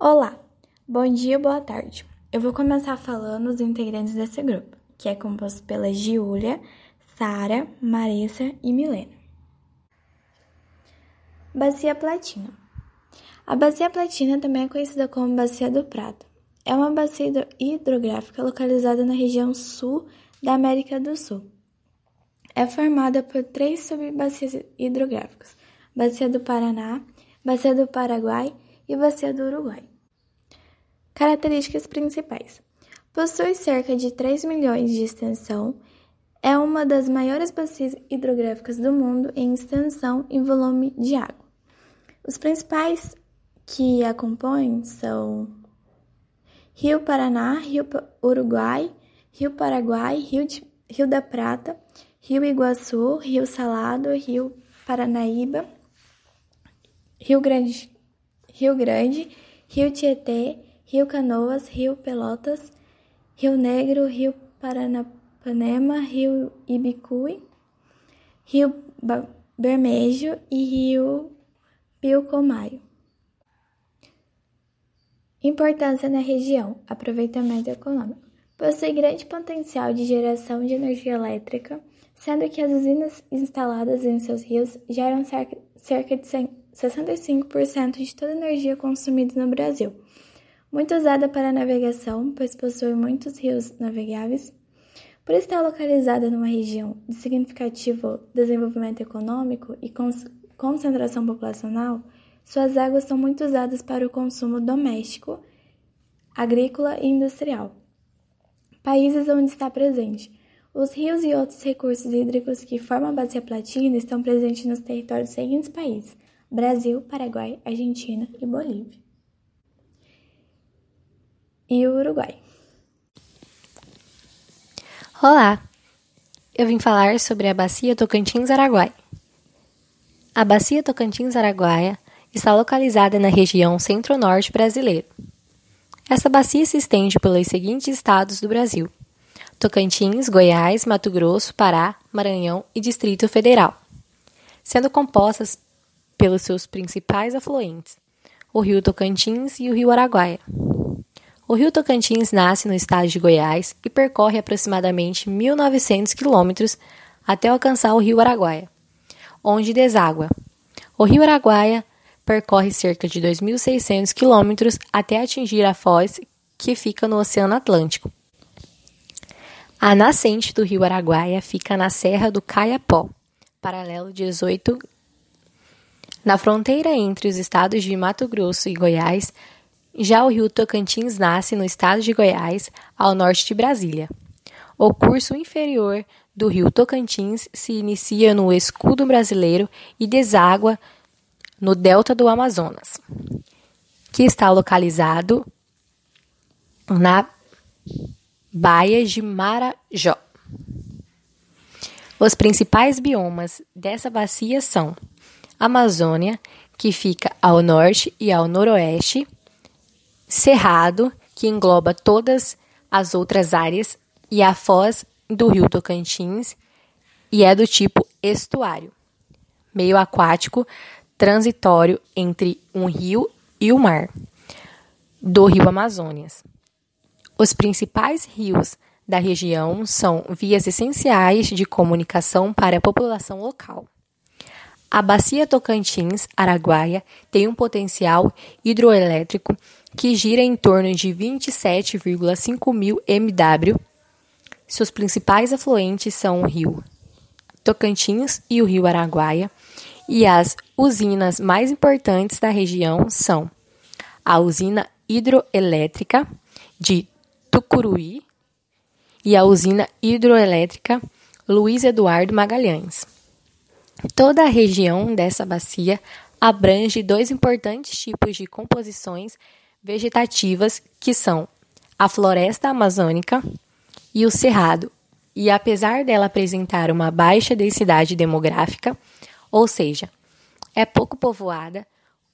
Olá, bom dia, boa tarde. Eu vou começar falando os integrantes desse grupo, que é composto pela Giulia, Sara, Marissa e Milena. Bacia Platina. A Bacia Platina também é conhecida como Bacia do Prata. É uma bacia hidrográfica localizada na região sul da América do Sul. É formada por três subbacias hidrográficas: Bacia do Paraná, Bacia do Paraguai e Bacia do Uruguai. Características principais: possui cerca de 3 milhões de extensão, é uma das maiores bacias hidrográficas do mundo em extensão e volume de água. Os principais que a compõem são Rio Paraná, Rio Uruguai, Rio Paraguai, Rio, de, Rio da Prata, Rio Iguaçu, Rio Salado, Rio Paranaíba, Rio Grande Rio Grande, Rio Tietê, Rio Canoas, Rio Pelotas, Rio Negro, Rio Paranapanema, Rio Ibicuí, Rio Bermejo e Rio Pilcomayo. Importância na região: aproveitamento econômico. Possui grande potencial de geração de energia elétrica, sendo que as usinas instaladas em seus rios geram cerca de 65% de toda a energia consumida no Brasil. Muito usada para navegação, pois possui muitos rios navegáveis. Por estar localizada numa região de significativo desenvolvimento econômico e concentração populacional, suas águas são muito usadas para o consumo doméstico, agrícola e industrial. Países onde está presente. Os rios e outros recursos hídricos que formam a Bacia Platina estão presentes nos territórios seguintes países: Brasil, Paraguai, Argentina e Bolívia. E o Uruguai. Olá! Eu vim falar sobre a Bacia Tocantins-Araguaia. A Bacia Tocantins-Araguaia está localizada na região centro-norte brasileira. Essa bacia se estende pelos seguintes estados do Brasil: Tocantins, Goiás, Mato Grosso, Pará, Maranhão e Distrito Federal, sendo compostas pelos seus principais afluentes, o rio Tocantins e o rio Araguaia. O rio Tocantins nasce no estado de Goiás e percorre aproximadamente 1.900 quilômetros até alcançar o rio Araguaia, onde deságua. O rio Araguaia percorre cerca de 2.600 quilômetros até atingir a foz que fica no Oceano Atlântico. A nascente do rio Araguaia fica na Serra do Caiapó, paralelo 18 na fronteira entre os estados de Mato Grosso e Goiás, já o rio Tocantins nasce no estado de Goiás, ao norte de Brasília. O curso inferior do rio Tocantins se inicia no escudo brasileiro e deságua no delta do Amazonas, que está localizado na Baía de Marajó. Os principais biomas dessa bacia são Amazônia, que fica ao norte e ao noroeste, Cerrado, que engloba todas as outras áreas, e a foz do rio Tocantins, e é do tipo estuário, meio aquático, transitório entre um rio e o mar, do rio Amazônias. Os principais rios da região são vias essenciais de comunicação para a população local. A bacia Tocantins-Araguaia tem um potencial hidroelétrico que gira em torno de 27,5 mil MW. Seus principais afluentes são o rio Tocantins e o rio Araguaia, e as usinas mais importantes da região são a usina hidroelétrica de Tucuruí e a usina hidroelétrica Luiz Eduardo Magalhães. Toda a região dessa bacia abrange dois importantes tipos de composições vegetativas que são a floresta amazônica e o cerrado. E apesar dela apresentar uma baixa densidade demográfica, ou seja, é pouco povoada,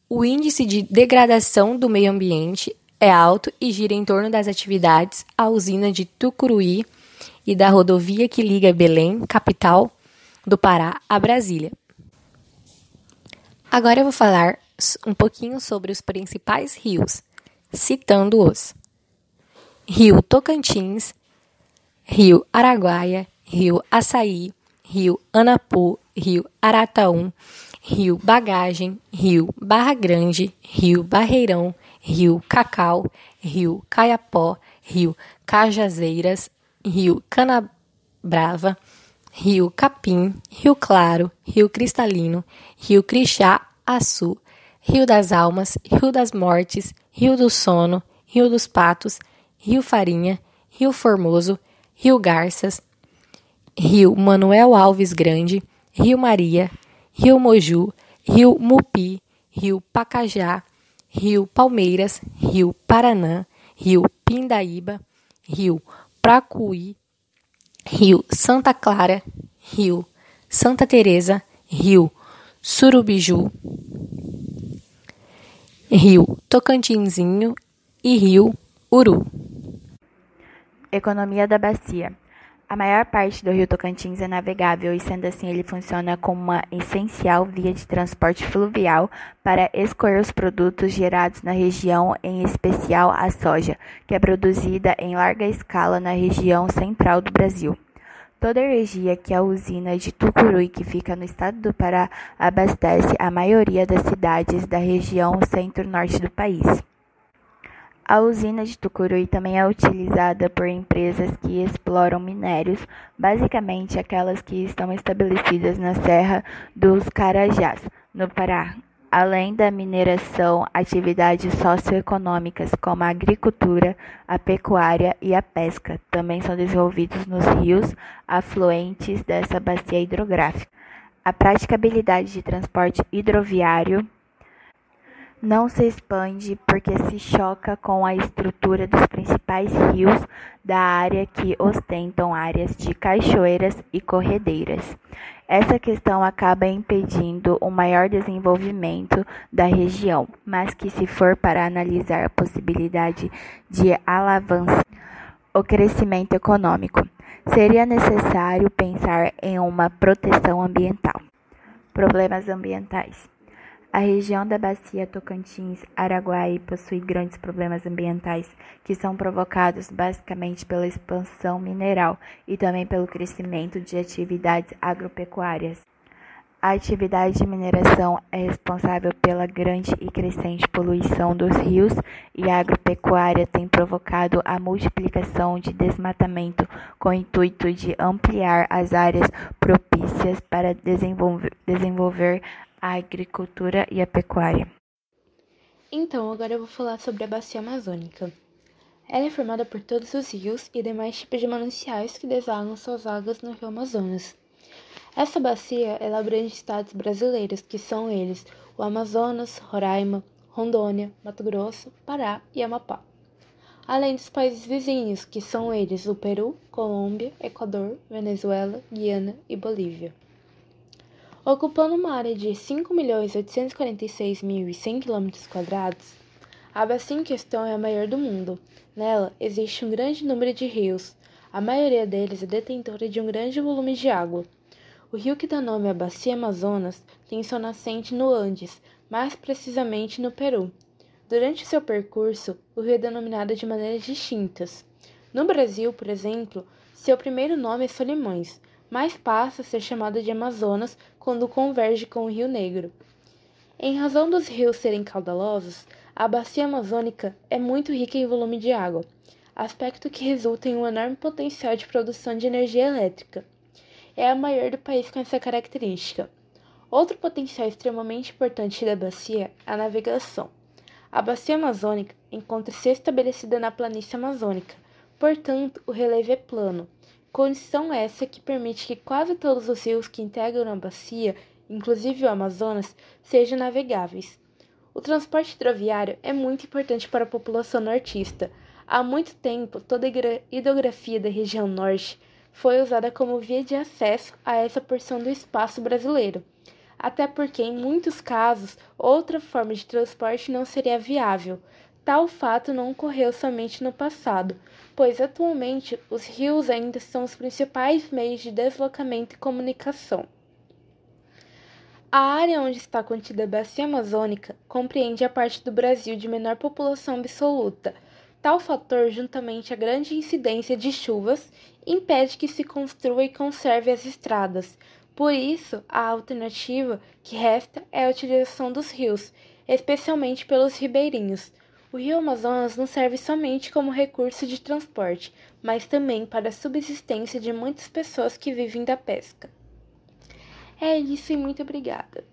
o índice de degradação do meio ambiente é alto e gira em torno das atividades à usina de Tucuruí e da rodovia que liga Belém, capital, do Pará a Brasília. Agora eu vou falar um pouquinho sobre os principais rios, citando-os: Rio Tocantins, Rio Araguaia, Rio Açaí, Rio Anapu, Rio Arataum, Rio Bagagem, Rio Barra Grande, Rio Barreirão, Rio Cacau, Rio Caiapó, Rio Cajazeiras, Rio Canabrava, Rio Capim, Rio Claro, Rio Cristalino, Rio Crixá, Açu, Rio das Almas, Rio das Mortes, Rio do Sono, Rio dos Patos, Rio Farinha, Rio Formoso, Rio Garças, Rio Manuel Alves Grande, Rio Maria, Rio Moju, Rio Mupi, Rio Pacajá, Rio Palmeiras, Rio Paranã, Rio Pindaíba, Rio Pracuí, Rio Santa Clara, Rio Santa Teresa, Rio Surubiju, Rio Tocantinzinho e Rio Uru. Economia da bacia. A maior parte do rio Tocantins é navegável e, sendo assim, ele funciona como uma essencial via de transporte fluvial para escoar os produtos gerados na região, em especial a soja, que é produzida em larga escala na região central do Brasil. Toda a energia que a usina de Tucuruí, que fica no estado do Pará, abastece a maioria das cidades da região centro-norte do país. A usina de Tucuruí também é utilizada por empresas que exploram minérios, basicamente aquelas que estão estabelecidas na Serra dos Carajás, no Pará. Além da mineração, atividades socioeconômicas como a agricultura, a pecuária e a pesca também são desenvolvidos nos rios afluentes dessa bacia hidrográfica. A praticabilidade de transporte hidroviário não se expande porque se choca com a estrutura dos principais rios da área que ostentam áreas de cachoeiras e corredeiras. Essa questão acaba impedindo o maior desenvolvimento da região, mas que se for para analisar a possibilidade de alavancar o crescimento econômico, seria necessário pensar em uma proteção ambiental. Problemas ambientais. A região da bacia Tocantins-Araguaí possui grandes problemas ambientais, que são provocados basicamente pela expansão mineral e também pelo crescimento de atividades agropecuárias. A atividade de mineração é responsável pela grande e crescente poluição dos rios e a agropecuária tem provocado a multiplicação de desmatamento com o intuito de ampliar as áreas propícias para desenvolver, desenvolver a agricultura e a pecuária. Então, agora eu vou falar sobre a bacia amazônica. Ela é formada por todos os rios e demais tipos de mananciais que desagam suas águas no rio Amazonas. Essa bacia ela abrange estados brasileiros, que são eles o Amazonas, Roraima, Rondônia, Mato Grosso, Pará e Amapá. Além dos países vizinhos, que são eles o Peru, Colômbia, Equador, Venezuela, Guiana e Bolívia. Ocupando uma área de 5.846.100 km, a bacia em questão é a maior do mundo. Nela existe um grande número de rios, a maioria deles é detentora de um grande volume de água. O rio que dá nome à Bacia Amazonas tem seu nascente no Andes, mais precisamente no Peru. Durante seu percurso, o rio é denominado de maneiras distintas. No Brasil, por exemplo, seu primeiro nome é Solimões, mas passa a ser chamado de Amazonas quando converge com o Rio Negro. Em razão dos rios serem caudalosos, a bacia amazônica é muito rica em volume de água, aspecto que resulta em um enorme potencial de produção de energia elétrica. É a maior do país com essa característica. Outro potencial extremamente importante da bacia é a navegação. A bacia amazônica encontra-se estabelecida na planície amazônica, portanto, o relevo é plano, Condição essa que permite que quase todos os rios que integram a bacia, inclusive o Amazonas, sejam navegáveis. O transporte hidroviário é muito importante para a população nortista. Há muito tempo, toda a hidrografia da região norte foi usada como via de acesso a essa porção do espaço brasileiro, até porque, em muitos casos, outra forma de transporte não seria viável, Tal fato não ocorreu somente no passado, pois atualmente os rios ainda são os principais meios de deslocamento e comunicação. A área onde está contida a bacia amazônica compreende a parte do Brasil de menor população absoluta. Tal fator, juntamente à grande incidência de chuvas, impede que se construa e conserve as estradas. Por isso, a alternativa que resta é a utilização dos rios, especialmente pelos ribeirinhos. O rio Amazonas não serve somente como recurso de transporte, mas também para a subsistência de muitas pessoas que vivem da pesca. É isso e muito obrigada.